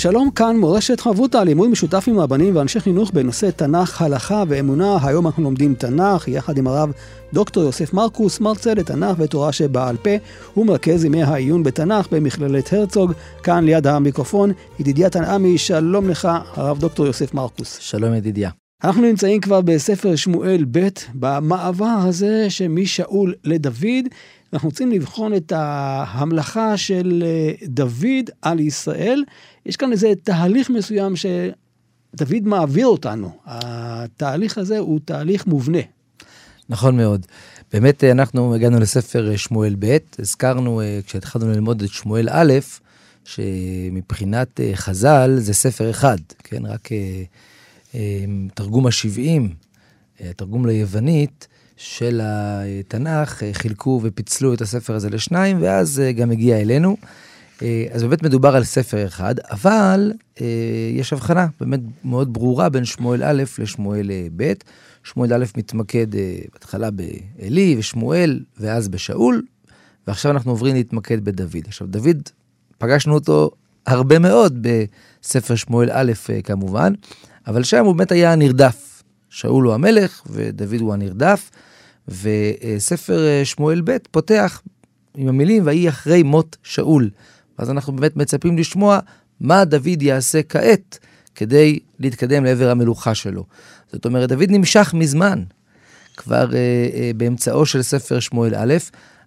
שלום כאן מורשת חברותא, לימוד משותף עם רבנים ואנשי חינוך בנושא תנ"ך, הלכה ואמונה. היום אנחנו לומדים תנ"ך יחד עם הרב דוקטור יוסף מרקוס, מרצה לתנ"ך ותורה שבעל פה. הוא מרכז ימי העיון בתנ"ך במכללת הרצוג, כאן ליד המיקרופון. ידידיה תנעמי, שלום לך, הרב דוקטור יוסף מרקוס. שלום ידידיה. אנחנו נמצאים כבר בספר שמואל ב', במעבר הזה שמשאול לדוד. אנחנו רוצים לבחון את ההמלכה של אה, דוד על ישראל. יש כאן איזה תהליך מסוים שדוד מעביר אותנו. התהליך הזה הוא תהליך מובנה. נכון מאוד. באמת אה, אנחנו הגענו לספר אה, שמואל ב', הזכרנו כשהתחלנו ללמוד את שמואל א', שמבחינת חז"ל זה ספר אחד, כן? רק תרגום ה-70, תרגום ליוונית, של התנ"ך, אה, חילקו ופיצלו את הספר הזה לשניים, ואז אה, גם הגיע אלינו. אה, אז באמת מדובר על ספר אחד, אבל יש הבחנה באמת מאוד ברורה בין שמואל א' לשמואל ב'. שמואל א' מתמקד בהתחלה בעלי ושמואל, ואז בשאול, ועכשיו אנחנו עוברים להתמקד בדוד. עכשיו, דוד, פגשנו אותו הרבה מאוד בספר שמואל א', כמובן, אבל שם הוא באמת היה נרדף. שאול הוא המלך ודוד הוא הנרדף. וספר אה, שמואל ב' פותח עם המילים, ויהי אחרי מות שאול. אז אנחנו באמת מצפים לשמוע מה דוד יעשה כעת כדי להתקדם לעבר המלוכה שלו. זאת אומרת, דוד נמשך מזמן, כבר אה, אה, באמצעו של ספר שמואל א',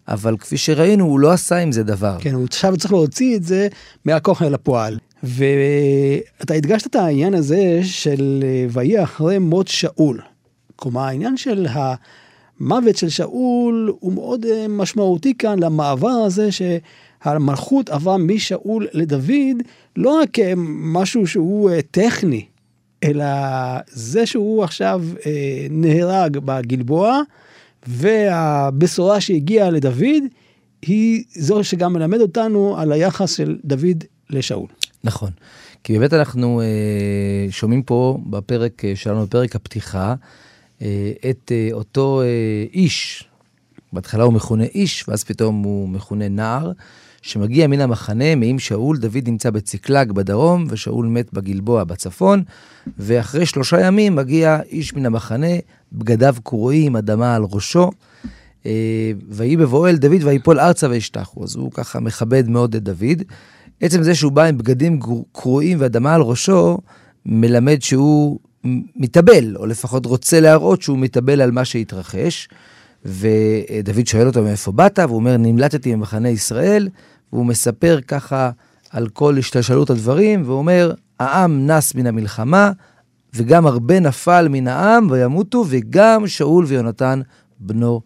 אבל כפי שראינו, הוא לא עשה עם זה דבר. כן, הוא עכשיו צריך להוציא את זה מהכוח אל הפועל. ואתה הדגשת את העניין הזה של אה, ויהי אחרי מות שאול. כלומר, העניין של. המוות של שאול הוא מאוד אה, משמעותי כאן למעבר הזה שהמלכות עברה משאול לדוד, לא רק אה, משהו שהוא אה, טכני, אלא זה שהוא עכשיו נהרג בגלבוע, והבשורה שהגיעה לדוד, היא זו שגם מלמד אותנו על היחס של דוד לשאול. נכון. כי באמת אנחנו אה, שומעים פה בפרק שלנו, בפרק הפתיחה, אה, את אה, אותו אה, איש, בהתחלה הוא מכונה איש, ואז פתאום הוא מכונה נער, שמגיע מן המחנה, מעם שאול, דוד נמצא בצקלג בדרום, ושאול מת בגלבוע בצפון, ואחרי שלושה ימים מגיע איש מן המחנה, בגדיו קרועים, אדמה על ראשו, ויהי בבואו אל דוד ויפול ארצה וישתחו. אז הוא ככה מכבד מאוד את דוד. עצם זה שהוא בא עם בגדים קרועים ואדמה על ראשו, מלמד שהוא מתאבל, או לפחות רוצה להראות שהוא מתאבל על מה שהתרחש. ודוד שואל אותו מאיפה באת, והוא אומר, נמלטתי ממחנה ישראל, והוא מספר ככה על כל השתלשלות הדברים, והוא אומר, העם נס מן המלחמה, וגם הרבה נפל מן העם וימותו, וגם שאול ויונתן בנו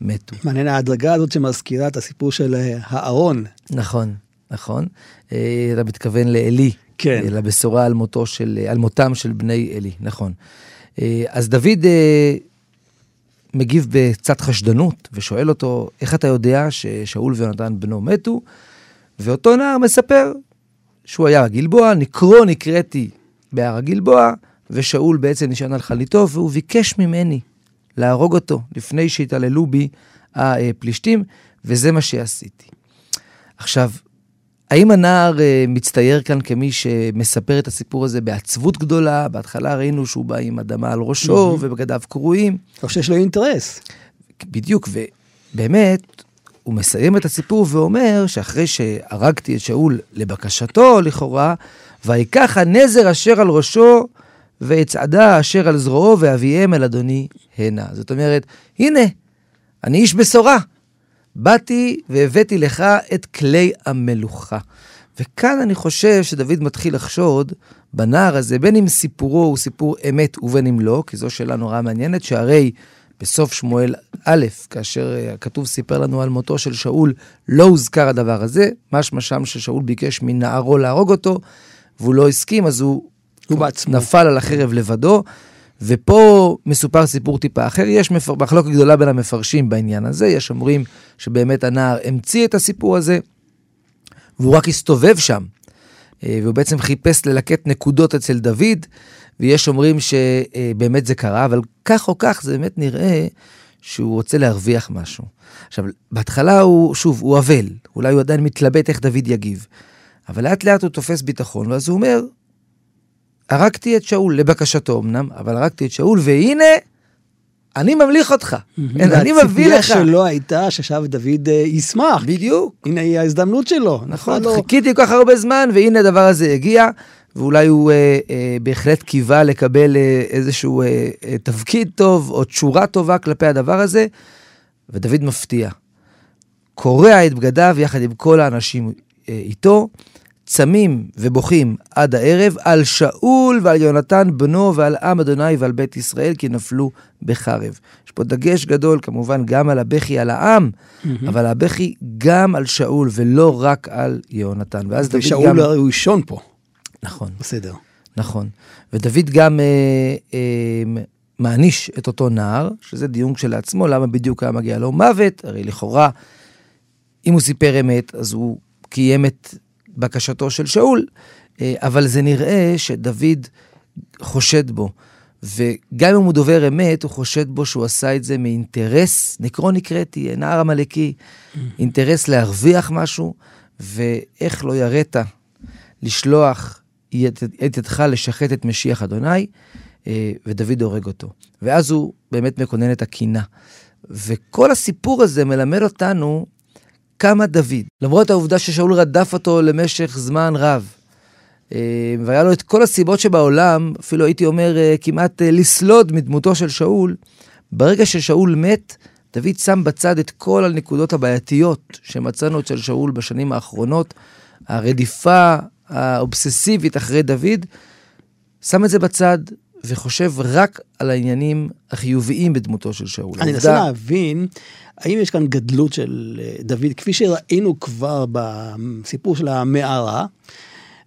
מתו. מעניין ההדרגה הזאת שמזכירה את הסיפור של אה, הארון. נכון, נכון. אה, אתה מתכוון לעלי. כן. לבשורה על, מותו של, על מותם של בני אלי, נכון. אה, אז דוד אה, מגיב בקצת חשדנות ושואל אותו, איך אתה יודע ששאול ויונתן בנו מתו? ואותו נער מספר שהוא היה הגלבוע, נקרו נקראתי בהר הגלבוע, ושאול בעצם נשען על חליטו, והוא ביקש ממני להרוג אותו לפני שהתעללו בי הפלישתים, וזה מה שעשיתי. עכשיו, האם הנער uh, מצטייר כאן כמי שמספר את הסיפור הזה בעצבות גדולה? בהתחלה ראינו שהוא בא עם אדמה על ראשו mm-hmm. ובגדיו קרועים. או שיש לו אינטרס. בדיוק, ובאמת, הוא מסיים את הסיפור ואומר שאחרי שהרגתי את שאול לבקשתו, לכאורה, ויקח הנזר אשר על ראשו ואצעדה אשר על זרועו ואביהם אל אדוני הנה. זאת אומרת, הנה, אני איש בשורה. באתי והבאתי לך את כלי המלוכה. וכאן אני חושב שדוד מתחיל לחשוד בנער הזה, בין אם סיפורו הוא סיפור אמת ובין אם לא, כי זו שאלה נורא מעניינת, שהרי בסוף שמואל א', כאשר אה, הכתוב סיפר לנו על מותו של שאול, לא הוזכר הדבר הזה, משמע שם ששאול ביקש מנערו להרוג אותו, והוא לא הסכים, אז הוא, הוא בעצמו. נפל על החרב לבדו. ופה מסופר סיפור טיפה אחר, יש מפר... מחלוקת גדולה בין המפרשים בעניין הזה, יש אומרים שבאמת הנער המציא את הסיפור הזה, והוא רק הסתובב שם, אה, והוא בעצם חיפש ללקט נקודות אצל דוד, ויש אומרים שבאמת זה קרה, אבל כך או כך זה באמת נראה שהוא רוצה להרוויח משהו. עכשיו, בהתחלה הוא, שוב, הוא אבל, אולי הוא עדיין מתלבט איך דוד יגיב, אבל לאט לאט הוא תופס ביטחון, ואז הוא אומר, הרגתי את שאול, לבקשתו אמנם, אבל הרגתי את שאול, והנה, אני ממליך אותך. אני מביא לך. והציפייה שלו הייתה שעכשיו דוד אה, ישמח. בדיוק. הנה היא ההזדמנות שלו. נכון, חיכיתי כל כך הרבה זמן, והנה הדבר הזה הגיע, ואולי הוא אה, אה, בהחלט קיווה לקבל איזשהו תפקיד טוב, או תשורה טובה כלפי הדבר הזה, ודוד מפתיע. קורע את בגדיו יחד עם כל האנשים איתו, צמים ובוכים עד הערב על שאול ועל יונתן בנו ועל עם אדוני ועל בית ישראל כי נפלו בחרב. יש פה דגש גדול כמובן גם על הבכי על העם, mm-hmm. אבל הבכי גם על שאול ולא רק על יונתן. ואז דוד גם... ושאול הוא ראשון פה. נכון. בסדר. נכון. ודוד גם אה, אה, מעניש את אותו נער, שזה דיון כשלעצמו, למה בדיוק היה מגיע לו מוות, הרי לכאורה, אם הוא סיפר אמת, אז הוא קיים את בקשתו של שאול, אה, אבל זה נראה שדוד חושד בו. וגם אם הוא דובר אמת, הוא חושד בו שהוא עשה את זה מאינטרס, נקרו נקראתי, נער עמלקי, אינטרס להרוויח משהו, ואיך לא יראת לשלוח את ידך לשחט את משיח אדוני, אה, ודוד הורג אותו. ואז הוא באמת מקונן את הקינה. וכל הסיפור הזה מלמד אותנו כמה דוד, למרות העובדה ששאול רדף אותו למשך זמן רב, אה, והיה לו את כל הסיבות שבעולם, אפילו הייתי אומר אה, כמעט אה, לסלוד מדמותו של שאול, ברגע ששאול מת, דוד שם בצד את כל הנקודות הבעייתיות שמצאנו אצל שאול בשנים האחרונות, הרדיפה האובססיבית אחרי דוד, שם את זה בצד וחושב רק על העניינים החיוביים בדמותו של שאול. אני מנסה להבין האם יש כאן גדלות של אה, דוד, כפי שראינו כבר בסיפור של המערה,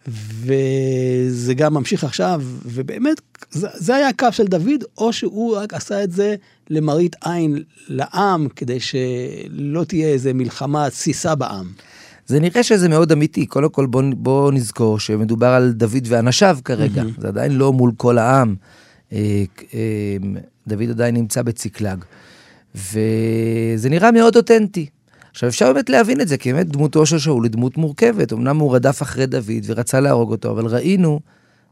וזה גם ממשיך עכשיו, ובאמת, זה, זה היה הקו של דוד, או שהוא רק עשה את זה למראית עין לעם, כדי שלא תהיה איזה מלחמה תסיסה בעם. זה נראה שזה מאוד אמיתי. קודם כל בוא, בוא נזכור שמדובר על דוד ואנשיו כרגע, mm-hmm. זה עדיין לא מול כל העם. אה, אה, דוד עדיין נמצא בציקלג. וזה נראה מאוד אותנטי. עכשיו אפשר באמת להבין את זה, כי באמת דמותו של שאול היא דמות מורכבת. אמנם הוא רדף אחרי דוד ורצה להרוג אותו, אבל ראינו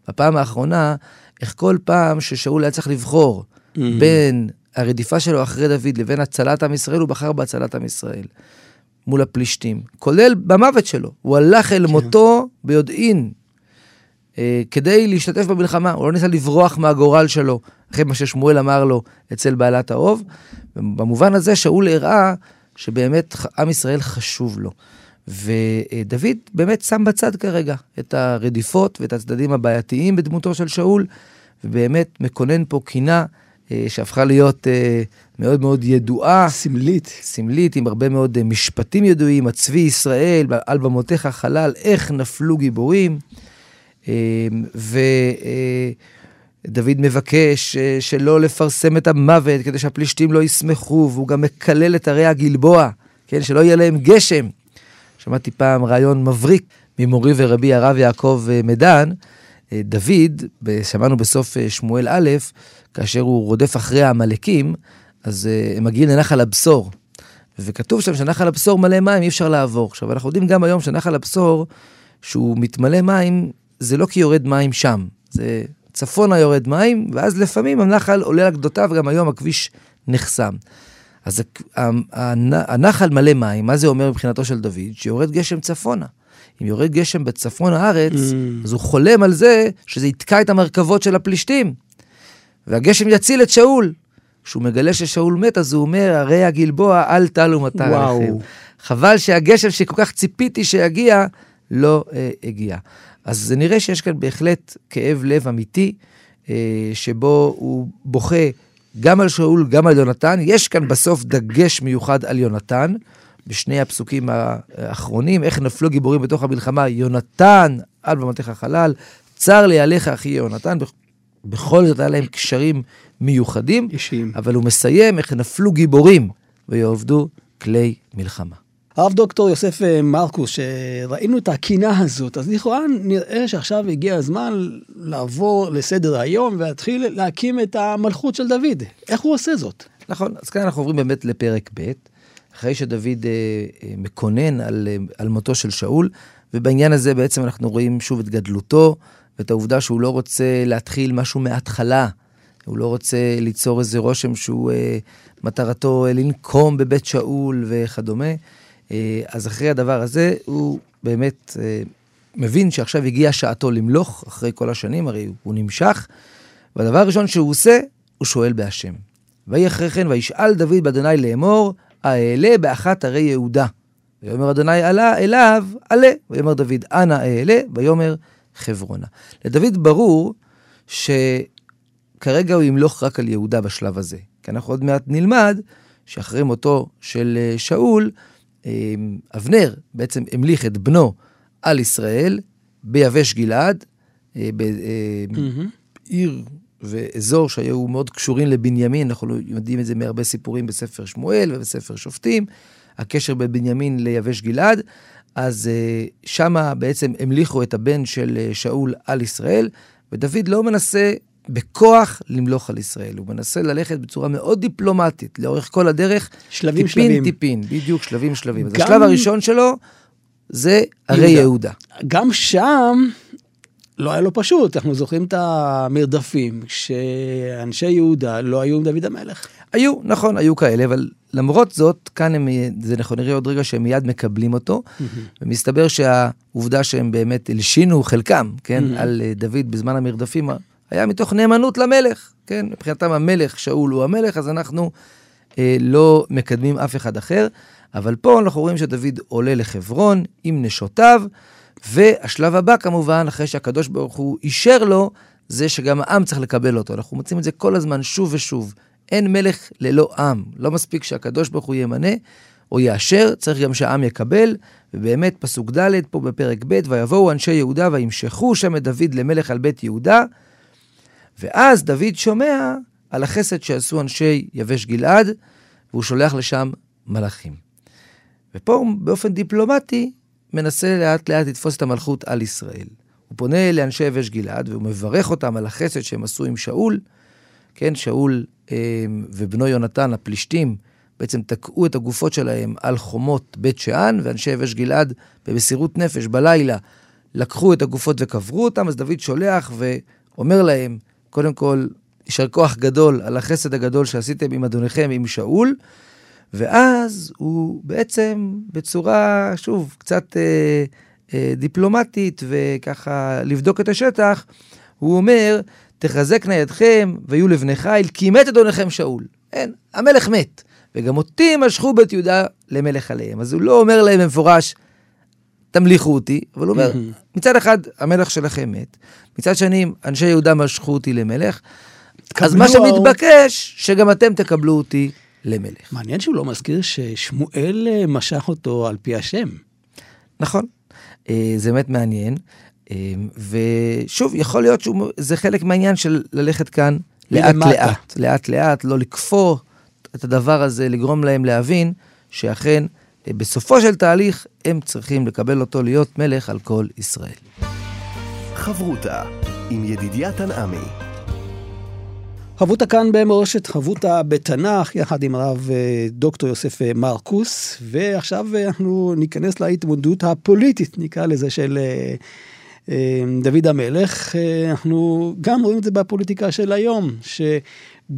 בפעם האחרונה איך כל פעם ששאול היה צריך לבחור mm. בין הרדיפה שלו אחרי דוד לבין הצלת עם ישראל, הוא בחר בהצלת עם ישראל. מול הפלישתים, כולל במוות שלו. הוא הלך אל כן. מותו ביודעין, כדי להשתתף במלחמה, הוא לא ניסה לברוח מהגורל שלו, אחרי מה ששמואל אמר לו אצל בעלת האוב. במובן הזה שאול הראה שבאמת עם ישראל חשוב לו. ודוד באמת שם בצד כרגע את הרדיפות ואת הצדדים הבעייתיים בדמותו של שאול, ובאמת מקונן פה קינה אה, שהפכה להיות אה, מאוד מאוד ידועה. סמלית. סמלית, עם הרבה מאוד אה, משפטים ידועים, הצבי ישראל, על במותיך חלל, איך נפלו גיבורים. ודוד מבקש שלא לפרסם את המוות כדי שהפלישתים לא ישמחו, והוא גם מקלל את ערי הגלבוע, כן, שלא יהיה להם גשם. שמעתי פעם רעיון מבריק ממורי ורבי הרב יעקב מדן, דוד, שמענו בסוף שמואל א', כאשר הוא רודף אחרי העמלקים, אז הם מגיעים לנחל הבשור. וכתוב שם שנחל הבשור מלא מים, אי אפשר לעבור. עכשיו, אנחנו יודעים גם היום שנחל הבשור, שהוא מתמלא מים, זה לא כי יורד מים שם, זה צפונה יורד מים, ואז לפעמים הנחל עולה על גדותיו, גם היום הכביש נחסם. אז הנחל מלא מים, מה זה אומר מבחינתו של דוד? שיורד גשם צפונה. אם יורד גשם בצפון הארץ, mm. אז הוא חולם על זה שזה יתקע את המרכבות של הפלישתים. והגשם יציל את שאול. כשהוא מגלה ששאול מת, אז הוא אומר, הרי הגלבוע, אל טלו מטר עליכם. חבל שהגשם שכל כך ציפיתי שיגיע, לא אה, הגיע. אז זה נראה שיש כאן בהחלט כאב לב אמיתי, אה, שבו הוא בוכה גם על שאול, גם על יונתן. יש כאן בסוף דגש מיוחד על יונתן, בשני הפסוקים האחרונים, איך נפלו גיבורים בתוך המלחמה, יונתן על במתך חלל, צר לי עליך אחי יונתן, בכל זאת היה להם קשרים מיוחדים, אישיים. אבל הוא מסיים איך נפלו גיבורים ויעבדו כלי מלחמה. הרב דוקטור יוסף אה, מרקוס, שראינו את הקינה הזאת, אז לכאורה נראה שעכשיו הגיע הזמן לעבור לסדר היום ולהתחיל להקים את המלכות של דוד. איך הוא עושה זאת? נכון, אז כאן אנחנו עוברים באמת לפרק ב', אחרי שדוד אה, אה, מקונן על, על מותו של שאול, ובעניין הזה בעצם אנחנו רואים שוב את גדלותו, ואת העובדה שהוא לא רוצה להתחיל משהו מההתחלה. הוא לא רוצה ליצור איזה רושם שהוא אה, מטרתו לנקום בבית שאול וכדומה. אה, אז אחרי הדבר הזה, הוא באמת אה, מבין שעכשיו הגיעה שעתו למלוך, אחרי כל השנים, הרי הוא נמשך. והדבר הראשון שהוא עושה, הוא שואל בהשם. ויהי אחרי כן, וישאל דוד באדוני לאמור, אעלה באחת ערי יהודה. ויאמר אדוני עלה אליו, עלה. ויאמר דוד, אנא אעלה, ויאמר חברונה. לדוד ברור שכרגע הוא ימלוך רק על יהודה בשלב הזה. כי אנחנו עוד מעט נלמד שאחרי מותו של אה, שאול, אבנר בעצם המליך את בנו על ישראל ביבש גלעד, אה, בעיר אמ, ואזור שהיו מאוד קשורים לבנימין, אנחנו יודעים את זה מהרבה סיפורים בספר שמואל ובספר שופטים, הקשר בין בנימין ליבש גלעד, אז אה, שמה בעצם המליכו את הבן של אה, שאול על ישראל, ודוד לא מנסה בכוח למלוך על ישראל. הוא מנסה ללכת בצורה מאוד דיפלומטית, לאורך כל הדרך. שלבים טיפין, שלבים. טיפין, בדיוק שלבים שלבים. אז גם- השלב הראשון שלו זה הרי יהודה. יהודה. גם שם לא היה לו פשוט, אנחנו זוכרים את המרדפים, שאנשי יהודה לא היו עם דוד המלך. היו, נכון, היו כאלה, אבל למרות זאת, כאן הם, זה נכון, נראה עוד רגע שהם מיד מקבלים אותו, ומסתבר שהעובדה שהם באמת הלשינו חלקם, כן, על אה, דוד בזמן המרדפים, היה מתוך נאמנות למלך, כן, מבחינתם המלך, שאול הוא המלך, אז אנחנו אה, לא מקדמים אף אחד אחר, אבל פה אנחנו רואים שדוד עולה לחברון עם נשותיו, והשלב הבא כמובן, אחרי שהקדוש ברוך הוא אישר לו, זה שגם העם צריך לקבל אותו. אנחנו מוצאים את זה כל הזמן, שוב ושוב. אין מלך ללא עם. לא מספיק שהקדוש ברוך הוא ימנה או יאשר, צריך גם שהעם יקבל. ובאמת, פסוק ד' פה בפרק ב', ויבואו אנשי יהודה וימשכו שם את דוד למלך על בית יהודה. ואז דוד שומע על החסד שעשו אנשי יבש גלעד, והוא שולח לשם מלאכים. ופה הוא באופן דיפלומטי מנסה לאט לאט לתפוס את המלכות על ישראל. הוא פונה לאנשי יבש גלעד והוא מברך אותם על החסד שהם עשו עם שאול. כן, שאול אה, ובנו יונתן, הפלישתים, בעצם תקעו את הגופות שלהם על חומות בית שאן, ואנשי יבש גלעד, במסירות נפש, בלילה, לקחו את הגופות וקברו אותם, אז דוד שולח ואומר להם, קודם כל, יישר כוח גדול על החסד הגדול שעשיתם עם אדוניכם, עם שאול, ואז הוא בעצם בצורה, שוב, קצת אה, אה, דיפלומטית וככה לבדוק את השטח, הוא אומר, תחזקנה ידכם ויהיו לבני חיל, כי מת אדוניכם שאול. אין, המלך מת. וגם אותי משכו בית יהודה למלך עליהם. אז הוא לא אומר להם במפורש, תמליכו אותי, אבל הוא אומר, מצד אחד, המלך שלכם מת, מצד שני, אנשי יהודה משכו אותי למלך, אז מה שמתבקש, שגם אתם תקבלו אותי למלך. מעניין שהוא לא מזכיר ששמואל אה, משך אותו על פי השם. נכון, אה, זה באמת מעניין. אה, ושוב, יכול להיות שזה חלק מהעניין של ללכת כאן לאט. לאט, לאט לאט, לא לקפוא את הדבר הזה, לגרום להם להבין שאכן, בסופו של תהליך, הם צריכים לקבל אותו להיות מלך על כל ישראל. חברותה עם ידידיה תנעמי. חבותה כאן במורשת חבותה בתנ"ך, יחד עם הרב אה, דוקטור יוסף אה, מרקוס, ועכשיו אה, אנחנו ניכנס להתמודדות הפוליטית, נקרא לזה, של דוד המלך. אנחנו גם רואים את זה בפוליטיקה של היום,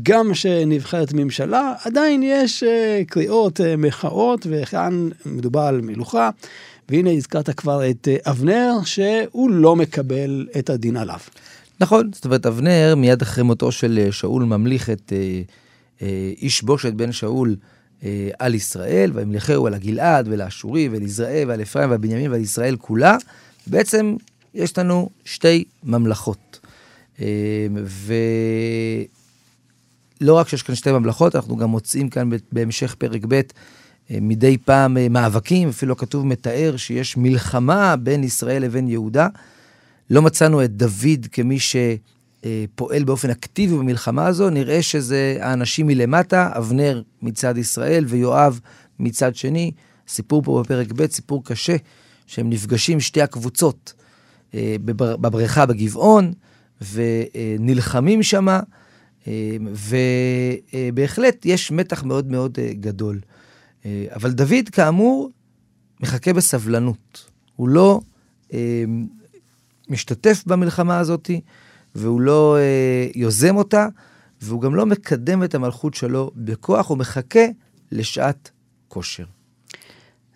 שגם שנבחרת ממשלה, עדיין יש אה, קריאות, אה, מחאות, וכאן מדובר על מלוכה. והנה הזכרת כבר את אה, אבנר, שהוא לא מקבל את הדין עליו. נכון, זאת אומרת, אבנר, מיד אחרי מותו של שאול, ממליך את איש בושת בן שאול על ישראל, וימלכהו על הגלעד ולאשורי ולזרעי ועל אפרים ועל בנימין ועל ישראל כולה. בעצם יש לנו שתי ממלכות. אה, לא רק שיש כאן שתי ממלכות, אנחנו גם מוצאים כאן בהמשך פרק ב' אה, מדי פעם אה, מאבקים, אפילו כתוב מתאר שיש מלחמה בין ישראל לבין יהודה. לא מצאנו את דוד כמי שפועל באופן אקטיבי במלחמה הזו, נראה שזה האנשים מלמטה, אבנר מצד ישראל ויואב מצד שני. סיפור פה בפרק ב', סיפור קשה, שהם נפגשים שתי הקבוצות אה, בבריכה בגבעון, ונלחמים שמה, ובהחלט יש מתח מאוד מאוד גדול. אה, אבל דוד, כאמור, מחכה בסבלנות. הוא לא אה, משתתף במלחמה הזאת, והוא לא אה, יוזם אותה, והוא גם לא מקדם את המלכות שלו בכוח, הוא מחכה לשעת כושר.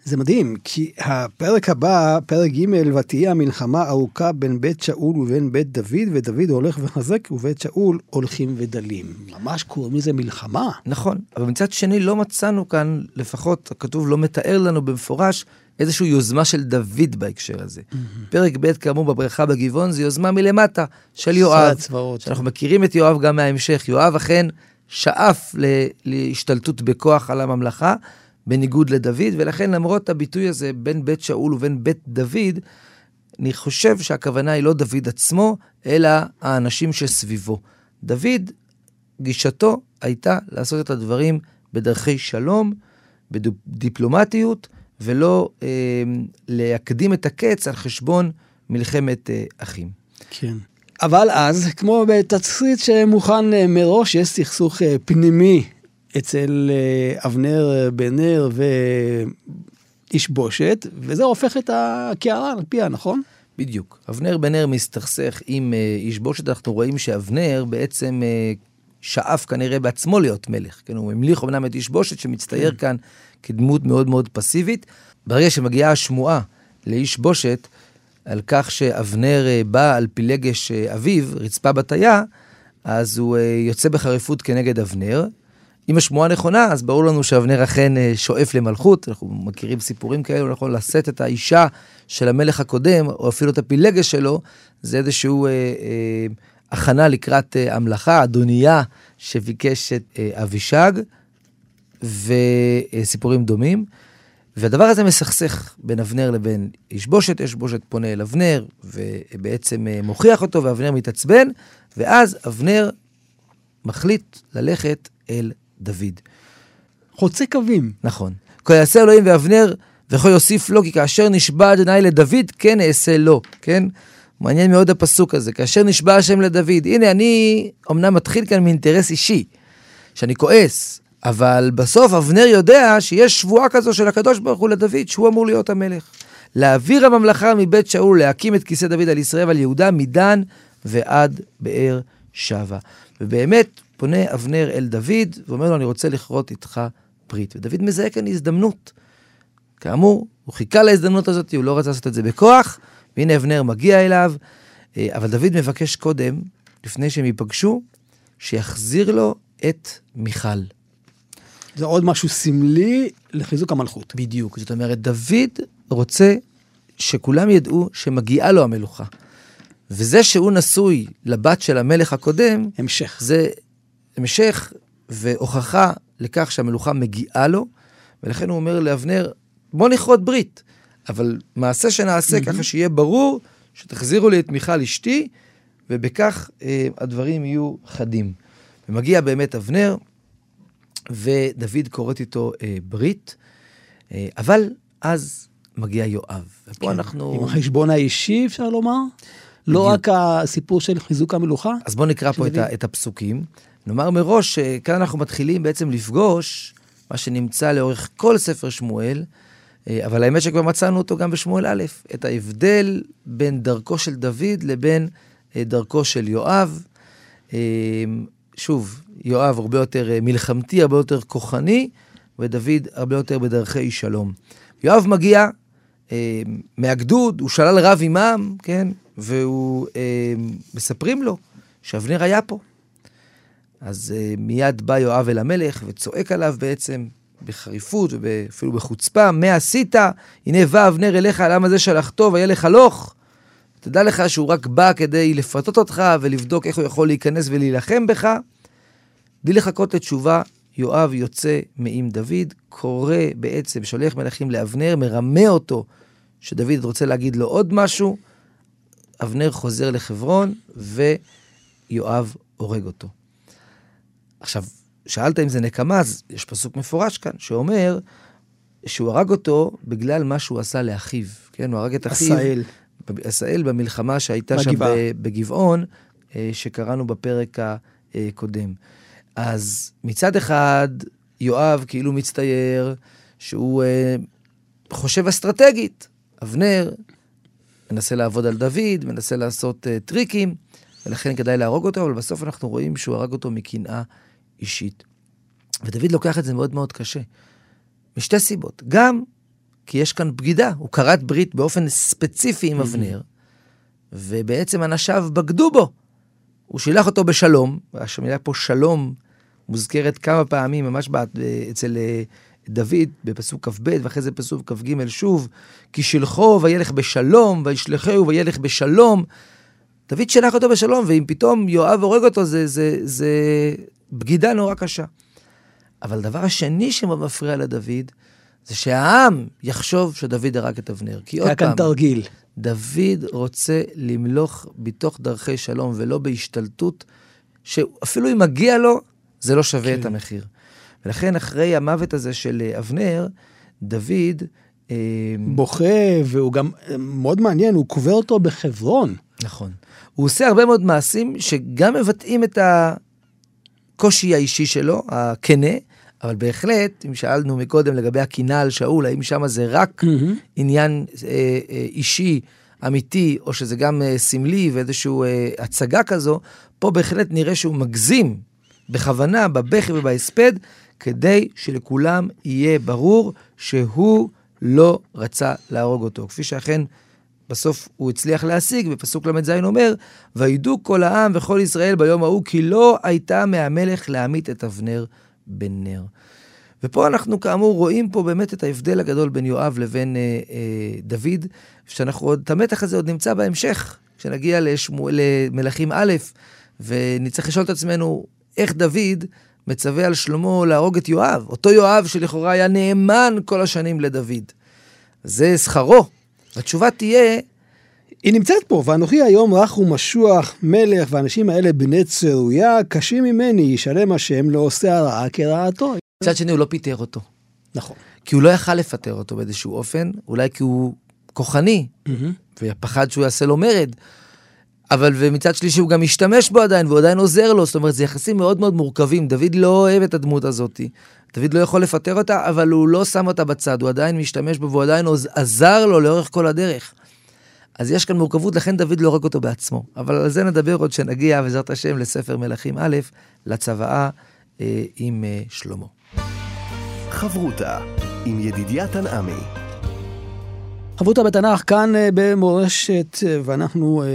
זה מדהים, כי הפרק הבא, פרק ג', ותהיה המלחמה ארוכה בין בית שאול ובין בית דוד, ודוד הולך וחזק, ובית שאול הולכים ודלים. ממש קוראים לזה מלחמה. נכון, אבל מצד שני לא מצאנו כאן, לפחות הכתוב לא מתאר לנו במפורש, איזושהי יוזמה של דוד בהקשר הזה. Mm-hmm. פרק ב', כאמור, בבריכה בגבעון, זה יוזמה מלמטה של יואב. צבאות. שאנחנו מכירים את יואב גם מההמשך. יואב אכן שאף להשתלטות בכוח על הממלכה. בניגוד לדוד, ולכן למרות הביטוי הזה בין בית שאול ובין בית דוד, אני חושב שהכוונה היא לא דוד עצמו, אלא האנשים שסביבו. דוד, גישתו הייתה לעשות את הדברים בדרכי שלום, בדיפלומטיות, ולא אה, להקדים את הקץ על חשבון מלחמת אה, אחים. כן. אבל אז, כמו בתסריט שמוכן אה, מראש, יש סכסוך אה, פנימי אצל אה, אבנר אה, בן נר ואיש בושת, וזה הופך את הקערה על פיה, נכון? בדיוק. אבנר בן נר מסתכסך עם אה, איש בושת, אנחנו רואים שאבנר בעצם שאף כנראה בעצמו להיות מלך. כן, הוא המליך אמנם את איש בושת שמצטייר כן. כאן כדמות מאוד מאוד פסיבית. ברגע שמגיעה השמועה לאיש בושת על כך שאבנר בא על פילגש אביו, רצפה בתיה, אז הוא יוצא בחריפות כנגד אבנר, אם השמועה נכונה, אז ברור לנו שאבנר אכן אה, שואף למלכות, אנחנו מכירים סיפורים כאלו, נכון, לשאת את האישה של המלך הקודם, או אפילו את הפילגש שלו, זה איזשהו אה, אה, הכנה לקראת אה, המלאכה, אדוניה שביקש את אה, אבישג, וסיפורים דומים. והדבר הזה מסכסך בין אבנר לבין איש בושת, איש בושת פונה אל אבנר, ובעצם אה, מוכיח אותו, ואבנר מתעצבן, ואז אבנר מחליט ללכת אל דוד. חוצה קווים. נכון. כה יעשה אלוהים ואבנר, וכה יוסיף לו, כי כאשר נשבע אדוני לדוד, כן אעשה לו, כן? מעניין מאוד הפסוק הזה, כאשר נשבע השם לדוד. הנה, אני אמנם מתחיל כאן מאינטרס אישי, שאני כועס, אבל בסוף אבנר יודע שיש שבועה כזו של הקדוש ברוך הוא לדוד, שהוא אמור להיות המלך. להעביר הממלכה מבית שאול, להקים את כיסא דוד על ישראל ועל יהודה, מדן ועד באר שבע. ובאמת, פונה אבנר אל דוד ואומר לו, אני רוצה לכרות איתך ברית. ודוד מזהה כאן הזדמנות. כאמור, הוא חיכה להזדמנות הזאת, הוא לא רצה לעשות את זה בכוח, והנה אבנר מגיע אליו, אה, אבל דוד מבקש קודם, לפני שהם ייפגשו, שיחזיר לו את מיכל. זה עוד משהו סמלי לחיזוק המלכות. בדיוק. זאת אומרת, דוד רוצה שכולם ידעו שמגיעה לו המלוכה. וזה שהוא נשוי לבת של המלך הקודם, המשך. זה המשך והוכחה לכך שהמלוכה מגיעה לו, ולכן הוא אומר לאבנר, בוא נכרות ברית, אבל מעשה שנעשה mm-hmm. ככה שיהיה ברור שתחזירו לי את מיכל אשתי, ובכך אה, הדברים יהיו חדים. ומגיע באמת אבנר, ודוד כורת איתו אה, ברית, אה, אבל אז מגיע יואב. ופה כן. אנחנו... עם החשבון האישי, אפשר לומר? לא רק הסיפור של חיזוק המלוכה? אז בואו נקרא פה את, ה, את הפסוקים. נאמר מראש שכאן אנחנו מתחילים בעצם לפגוש מה שנמצא לאורך כל ספר שמואל, אה, אבל האמת שכבר מצאנו אותו גם בשמואל א', את ההבדל בין דרכו של דוד לבין אה, דרכו של יואב. אה, שוב, יואב הרבה יותר מלחמתי, הרבה יותר כוחני, ודוד הרבה יותר בדרכי שלום. יואב מגיע מהגדוד, הוא שלל רב עמם, כן? והוא, מספרים לו שאבנר היה פה. אז uh, מיד בא יואב אל המלך וצועק עליו בעצם בחריפות ואפילו בחוצפה, מה עשית? הנה בא אבנר אליך, למה זה שלחתו וילך הלוך? תדע לך שהוא רק בא כדי לפתות אותך ולבדוק איך הוא יכול להיכנס ולהילחם בך. בלי לחכות לתשובה, יואב יוצא מעם דוד, קורא בעצם, שולח מלכים לאבנר, מרמה אותו שדוד רוצה להגיד לו עוד משהו, אבנר חוזר לחברון, ויואב הורג אותו. עכשיו, שאלת אם זה נקמה, אז יש פסוק מפורש כאן, שאומר שהוא הרג אותו בגלל מה שהוא עשה לאחיו. כן, הוא הרג את אחיו. עשאל. עשאל במלחמה שהייתה שם בגבעה. ב- בגבעון, אה, שקראנו בפרק הקודם. אז מצד אחד, יואב כאילו מצטייר שהוא אה, חושב אסטרטגית. אבנר מנסה לעבוד על דוד, מנסה לעשות אה, טריקים, ולכן כדאי להרוג אותו, אבל בסוף אנחנו רואים שהוא הרג אותו מקנאה אישית. ודוד לוקח את זה מאוד מאוד קשה, משתי סיבות. גם כי יש כאן בגידה, הוא כרת ברית באופן ספציפי עם אבנר, ובעצם אנשיו בגדו בו. הוא שילח אותו בשלום, המילה פה שלום מוזכרת כמה פעמים, ממש בעת- אצל אה, דוד, בפסוק כ"ב, ואחרי זה פסוק כ"ג שוב, כי שלחו וילך בשלום, וישלחהו וילך בשלום. דוד שלח אותו בשלום, ואם פתאום יואב הורג אותו, זה, זה, זה בגידה נורא קשה. אבל הדבר השני שמאוד מפריע לדוד, זה שהעם יחשוב שדוד הרג את אבנר. כי עוד היה כאן פעם, תרגיל. דוד רוצה למלוך בתוך דרכי שלום ולא בהשתלטות, שאפילו אם מגיע לו, זה לא שווה כן. את המחיר. ולכן אחרי המוות הזה של אה, אבנר, דוד, אה, בוכה, והוא גם אה, מאוד מעניין, הוא קובר אותו בחברון. נכון, הוא עושה הרבה מאוד מעשים שגם מבטאים את הקושי האישי שלו, הכנה, אבל בהחלט, אם שאלנו מקודם לגבי הקינה על שאול, האם שם זה רק עניין אה, אה, אישי, אמיתי, או שזה גם אה, סמלי ואיזושהי אה, הצגה כזו, פה בהחלט נראה שהוא מגזים בכוונה, בבכי ובהספד, כדי שלכולם יהיה ברור שהוא לא רצה להרוג אותו. כפי שאכן בסוף הוא הצליח להשיג, בפסוק ל"ז אומר, וידעו כל העם וכל ישראל ביום ההוא, כי לא הייתה מהמלך להמית את אבנר בן נר. ופה אנחנו כאמור רואים פה באמת את ההבדל הגדול בין יואב לבין אה, אה, דוד, שאנחנו עוד, את המתח הזה עוד נמצא בהמשך, כשנגיע לשמו, למלכים א', ונצטרך לשאול את עצמנו איך דוד מצווה על שלמה להרוג את יואב, אותו יואב שלכאורה היה נאמן כל השנים לדוד. זה שכרו. התשובה תהיה, היא נמצאת פה, ואנוכי היום רך ומשוח, מלך, והאנשים האלה בני צרויה, קשים ממני, ישלם השם לעושה הרעה כרעתו. מצד שני הוא לא פיטר אותו. נכון. כי הוא לא יכל לפטר אותו באיזשהו אופן, אולי כי הוא כוחני, ופחד שהוא יעשה לו מרד. אבל ומצד שלישי הוא גם משתמש בו עדיין, והוא עדיין עוזר לו, זאת אומרת, זה יחסים מאוד מאוד מורכבים. דוד לא אוהב את הדמות הזאת. דוד לא יכול לפטר אותה, אבל הוא לא שם אותה בצד, הוא עדיין משתמש בו, והוא עדיין עזר לו לאורך כל הדרך. אז יש כאן מורכבות, לכן דוד לא הורג אותו בעצמו. אבל על זה נדבר עוד שנגיע, בעזרת השם, לספר מלכים א', לצוואה אה, עם אה, שלמה. חברותה עם ידידיה תנעמי. חברותא בתנ"ך כאן אה, במורשת, אה, ואנחנו אה,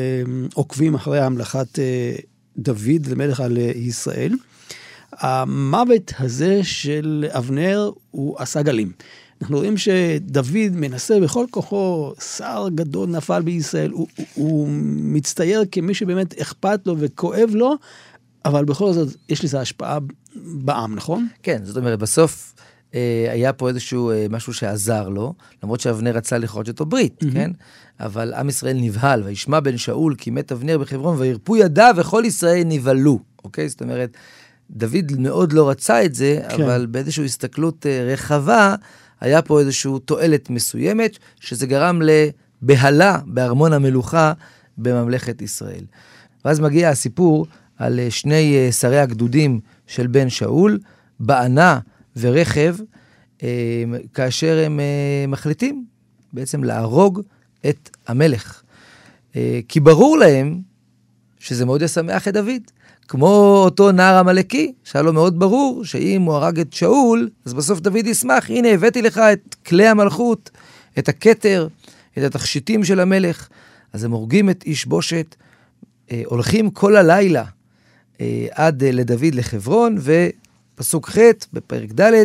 עוקבים אחרי המלכת אה, דוד למלך על אה, ישראל. המוות הזה של אבנר הוא עשה גלים. אנחנו רואים שדוד מנסה בכל כוחו, שר גדול נפל בישראל, הוא, הוא, הוא מצטייר כמי שבאמת אכפת לו וכואב לו, אבל בכל זאת יש לזה השפעה בעם, נכון? כן, זאת אומרת, בסוף אה, היה פה איזשהו אה, משהו שעזר לו, למרות שאבנר רצה לכרות איתו ברית, mm-hmm. כן? אבל עם ישראל נבהל, וישמע בן שאול כי מת אבנר בחברון, וירפו ידיו וכל ישראל נבהלו, אוקיי? זאת אומרת, דוד מאוד לא רצה את זה, כן. אבל באיזושהי הסתכלות אה, רחבה, היה פה איזושהי תועלת מסוימת, שזה גרם לבהלה בארמון המלוכה בממלכת ישראל. ואז מגיע הסיפור על אה, שני אה, שרי הגדודים של בן שאול, בענה ורכב, כאשר הם מחליטים בעצם להרוג את המלך. כי ברור להם שזה מאוד ישמח את דוד. כמו אותו נער עמלקי, שהיה לו מאוד ברור שאם הוא הרג את שאול, אז בסוף דוד ישמח, הנה הבאתי לך את כלי המלכות, את הכתר, את התכשיטים של המלך. אז הם הורגים את איש בושת, אה, הולכים כל הלילה אה, עד אה, לדוד לחברון, ופסוק ח' בפרק ד',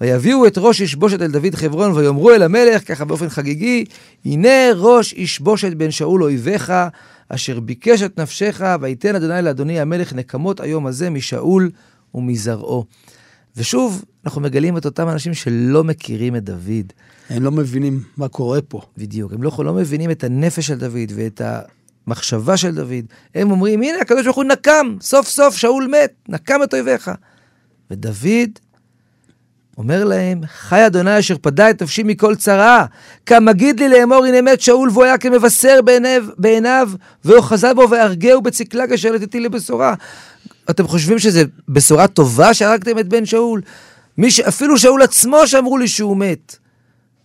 ויביאו את ראש איש בושת אל דוד חברון, ויאמרו אל המלך, ככה באופן חגיגי, הנה ראש איש בושת בן שאול אויביך, אשר ביקש את נפשך, ויתן אדוני לאדוני המלך נקמות היום הזה משאול ומזרעו. ושוב, אנחנו מגלים את אותם אנשים שלא מכירים את דוד. הם לא מבינים מה קורה פה. בדיוק, הם לא, לא מבינים את הנפש של דוד ואת המחשבה של דוד. הם אומרים, הנה, הקדוש ברוך הוא נקם, סוף סוף שאול מת, נקם את אויביך. ודוד אומר להם, חי אדוני אשר פדה את נפשי מכל צרה, כמגיד לי לאמור הנה מת שאול והוא היה כמבשר בעיניו, בעיניו ואוחזה בו והרגהו בצקלג אשר לתתי לבשורה. אתם חושבים שזו בשורה טובה שהרגתם את בן שאול? ש... אפילו שאול עצמו שאמרו לי שהוא מת.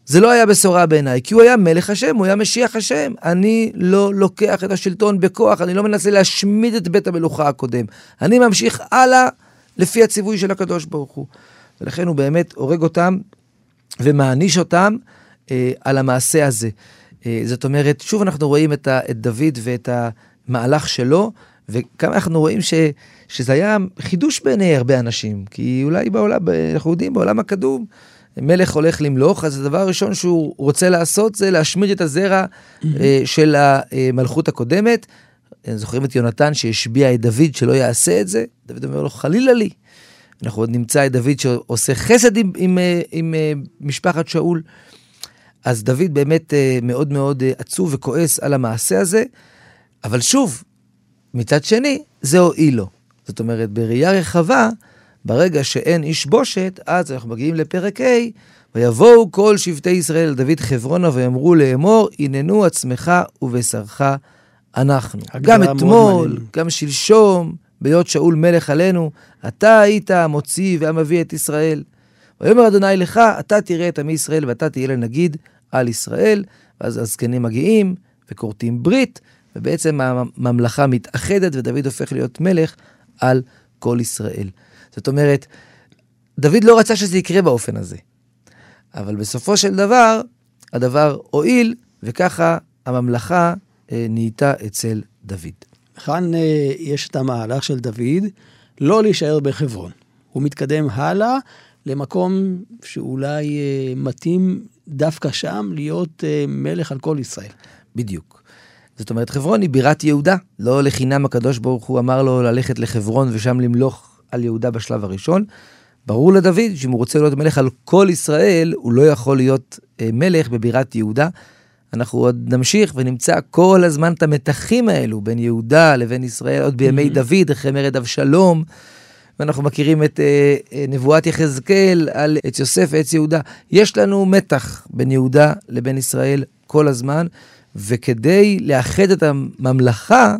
זה לא היה בשורה בעיניי, כי הוא היה מלך השם, הוא היה משיח השם. אני לא לוקח את השלטון בכוח, אני לא מנסה להשמיד את בית המלוכה הקודם. אני ממשיך הלאה לפי הציווי של הקדוש ברוך הוא. ולכן הוא באמת הורג אותם ומעניש אותם אה, על המעשה הזה. אה, זאת אומרת, שוב אנחנו רואים את, ה, את דוד ואת המהלך שלו, וכמה אנחנו רואים ש, שזה היה חידוש בעיני הרבה אנשים, כי אולי בעולם, אנחנו יודעים, בעולם הקדום, מלך הולך למלוך, אז הדבר הראשון שהוא רוצה לעשות זה להשמיד את הזרע mm-hmm. של המלכות הקודמת. זוכרים את יונתן שהשביע את דוד שלא יעשה את זה? דוד אומר לו, חלילה לי. אנחנו עוד נמצא את דוד שעושה חסד עם, עם, עם, עם משפחת שאול. אז דוד באמת מאוד מאוד עצוב וכועס על המעשה הזה, אבל שוב, מצד שני, זה הועיל לו. זאת אומרת, בראייה רחבה, ברגע שאין איש בושת, אז אנחנו מגיעים לפרק ה', ויבואו כל שבטי ישראל אל דוד חברונה ויאמרו לאמור, הננו עצמך ובשרך אנחנו. גם אתמול, גם שלשום, בהיות שאול מלך עלינו, אתה היית המוציא והמביא את ישראל. ויאמר אדוני לך, אתה תראה את עמי ישראל ואתה תהיה לנגיד על ישראל. ואז הזקנים מגיעים וכורתים ברית, ובעצם הממלכה מתאחדת ודוד הופך להיות מלך על כל ישראל. זאת אומרת, דוד לא רצה שזה יקרה באופן הזה. אבל בסופו של דבר, הדבר הועיל, וככה הממלכה אה, נהייתה אצל דוד. כאן אה, יש את המהלך של דוד, לא להישאר בחברון. הוא מתקדם הלאה למקום שאולי אה, מתאים דווקא שם להיות אה, מלך על כל ישראל. בדיוק. זאת אומרת, חברון היא בירת יהודה. לא לחינם הקדוש ברוך הוא אמר לו ללכת לחברון ושם למלוך על יהודה בשלב הראשון. ברור לדוד שאם הוא רוצה להיות מלך על כל ישראל, הוא לא יכול להיות מלך בבירת יהודה. אנחנו עוד נמשיך ונמצא כל הזמן את המתחים האלו בין יהודה לבין ישראל, עוד בימי mm-hmm. דוד, אחרי מרד אבשלום. ואנחנו מכירים את אה, אה, נבואת יחזקאל על עץ יוסף ועץ יהודה. יש לנו מתח בין יהודה לבין ישראל כל הזמן, וכדי לאחד את הממלכה,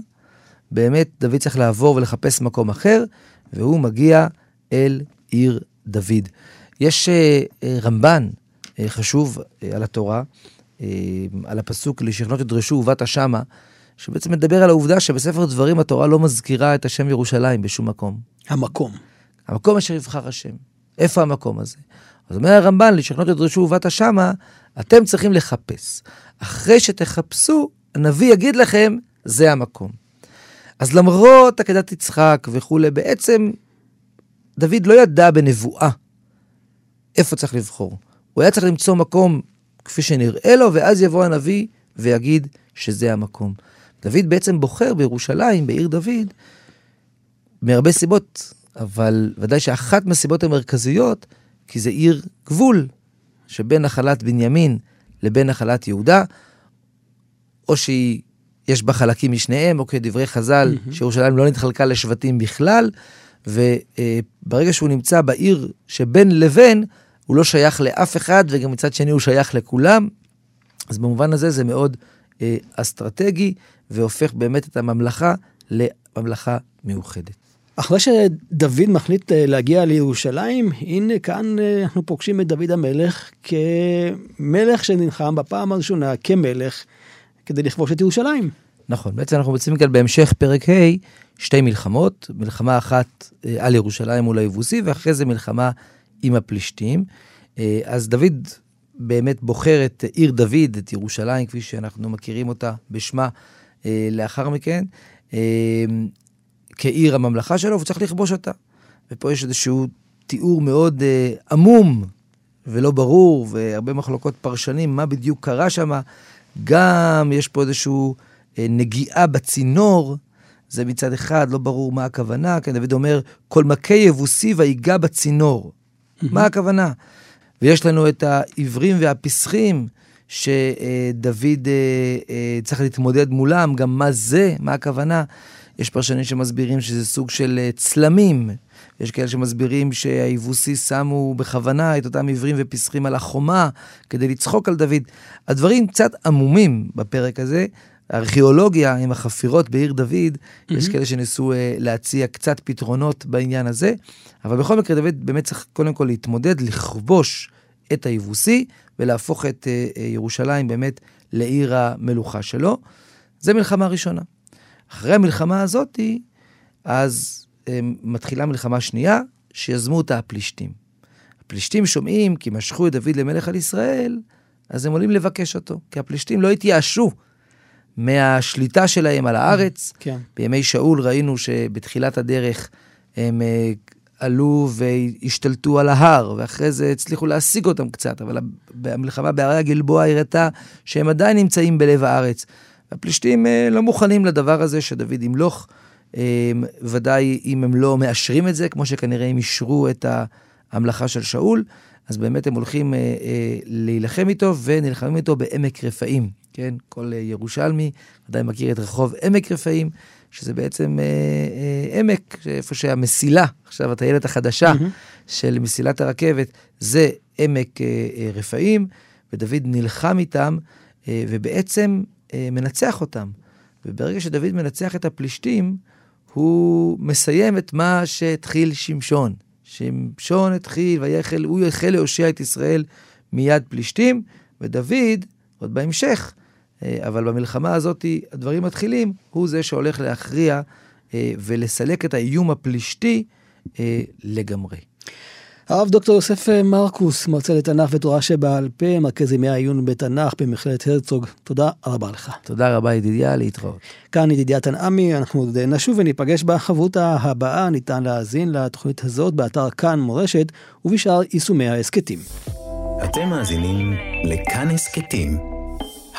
באמת דוד צריך לעבור ולחפש מקום אחר, והוא מגיע אל עיר דוד. יש אה, אה, רמב"ן אה, חשוב על התורה, על הפסוק לשכנות ידרשו ובאת שמה, שבעצם מדבר על העובדה שבספר דברים התורה לא מזכירה את השם ירושלים בשום מקום. המקום. המקום אשר יבחר השם. איפה המקום הזה? אז אומר הרמב"ן, לשכנות ידרשו ובאת שמה, אתם צריכים לחפש. אחרי שתחפשו, הנביא יגיד לכם, זה המקום. אז למרות עקדת יצחק וכולי, בעצם דוד לא ידע בנבואה איפה צריך לבחור. הוא היה צריך למצוא מקום כפי שנראה לו, ואז יבוא הנביא ויגיד שזה המקום. דוד בעצם בוחר בירושלים, בעיר דוד, מהרבה סיבות, אבל ודאי שאחת מהסיבות המרכזיות, כי זה עיר גבול שבין נחלת בנימין לבין נחלת יהודה, או שהיא, יש בה חלקים משניהם, או כדברי חז"ל, mm-hmm. שירושלים לא נתחלקה לשבטים בכלל, וברגע שהוא נמצא בעיר שבין לבין, הוא לא שייך לאף אחד, וגם מצד שני הוא שייך לכולם. אז במובן הזה זה מאוד אה, אסטרטגי, והופך באמת את הממלכה לממלכה מאוחדת. אחרי שדוד מחליט אה, להגיע לירושלים, הנה כאן אה, אנחנו פוגשים את דוד המלך כמלך שנלחם בפעם הראשונה כמלך כדי לכבוש את ירושלים. נכון, בעצם אנחנו מוצאים כאן בהמשך פרק ה' שתי מלחמות, מלחמה אחת אה, על ירושלים מול היבוסי, ואחרי זה מלחמה עם הפלישתים. אז דוד באמת בוחר את עיר דוד, את ירושלים, כפי שאנחנו מכירים אותה בשמה לאחר מכן. כעיר הממלכה שלו, והוא צריך לכבוש אותה. ופה יש איזשהו תיאור מאוד אה, עמום ולא ברור, והרבה מחלוקות פרשנים, מה בדיוק קרה שם. גם יש פה איזושהי אה, נגיעה בצינור, זה מצד אחד, לא ברור מה הכוונה, כן, דוד אומר, כל מכה יבוסי ויגע בצינור. מה הכוונה? ויש לנו את העיוורים והפסחים, שדוד אה, אה, צריך להתמודד מולם, גם מה זה, מה הכוונה. יש פרשנים שמסבירים שזה סוג של אה, צלמים. יש כאלה שמסבירים שהיבוסי שמו בכוונה את אותם עיוורים ופסחים על החומה כדי לצחוק על דוד. הדברים קצת עמומים בפרק הזה. הארכיאולוגיה עם החפירות בעיר דוד, mm-hmm. יש כאלה שניסו uh, להציע קצת פתרונות בעניין הזה, אבל בכל מקרה דוד באמת צריך קודם כל להתמודד, לכבוש את היבוסי ולהפוך את uh, ירושלים באמת לעיר המלוכה שלו. זה מלחמה ראשונה. אחרי המלחמה הזאתי, אז um, מתחילה מלחמה שנייה, שיזמו אותה הפלישתים. הפלישתים שומעים כי משכו את דוד למלך על ישראל, אז הם עולים לבקש אותו, כי הפלישתים לא התייאשו מהשליטה שלהם על הארץ. כן. בימי שאול ראינו שבתחילת הדרך הם uh, עלו והשתלטו על ההר, ואחרי זה הצליחו להשיג אותם קצת, אבל המלחמה בהרי הגלבוע הראתה שהם עדיין נמצאים בלב הארץ. הפלישתים uh, לא מוכנים לדבר הזה שדוד ימלוך, um, ודאי אם הם לא מאשרים את זה, כמו שכנראה הם אישרו את ההמלכה של שאול, אז באמת הם הולכים uh, uh, להילחם איתו ונלחמים איתו בעמק רפאים. כן, כל uh, ירושלמי ודאי מכיר את רחוב עמק רפאים, שזה בעצם uh, uh, עמק, איפה שהמסילה, עכשיו הטיילת החדשה mm-hmm. של מסילת הרכבת, זה עמק uh, uh, רפאים, ודוד נלחם איתם, uh, ובעצם אה, מנצח אותם. וברגע שדוד מנצח את הפלישתים, הוא מסיים את מה שהתחיל שמשון. שמשון התחיל, ויחל, הוא החל להושיע את ישראל מיד פלישתים, ודוד, עוד בהמשך, אה, אבל במלחמה הזאת הדברים מתחילים, הוא זה שהולך להכריע אה, ולסלק את האיום הפלישתי לגמרי. הרב דוקטור יוסף מרקוס, מרצה לתנ"ך ותורה שבעל פה, מרכז ימי העיון בתנ"ך במכללת הרצוג. תודה רבה לך. תודה רבה ידידיה, להתראות. כאן ידידיה תנעמי, אנחנו נשוב וניפגש בחברותה הבאה. ניתן להאזין לתוכנית הזאת באתר כאן מורשת ובשאר יישומי ההסכתים. אתם מאזינים לכאן הסכתים,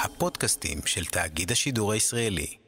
הפודקאסטים של תאגיד השידור הישראלי.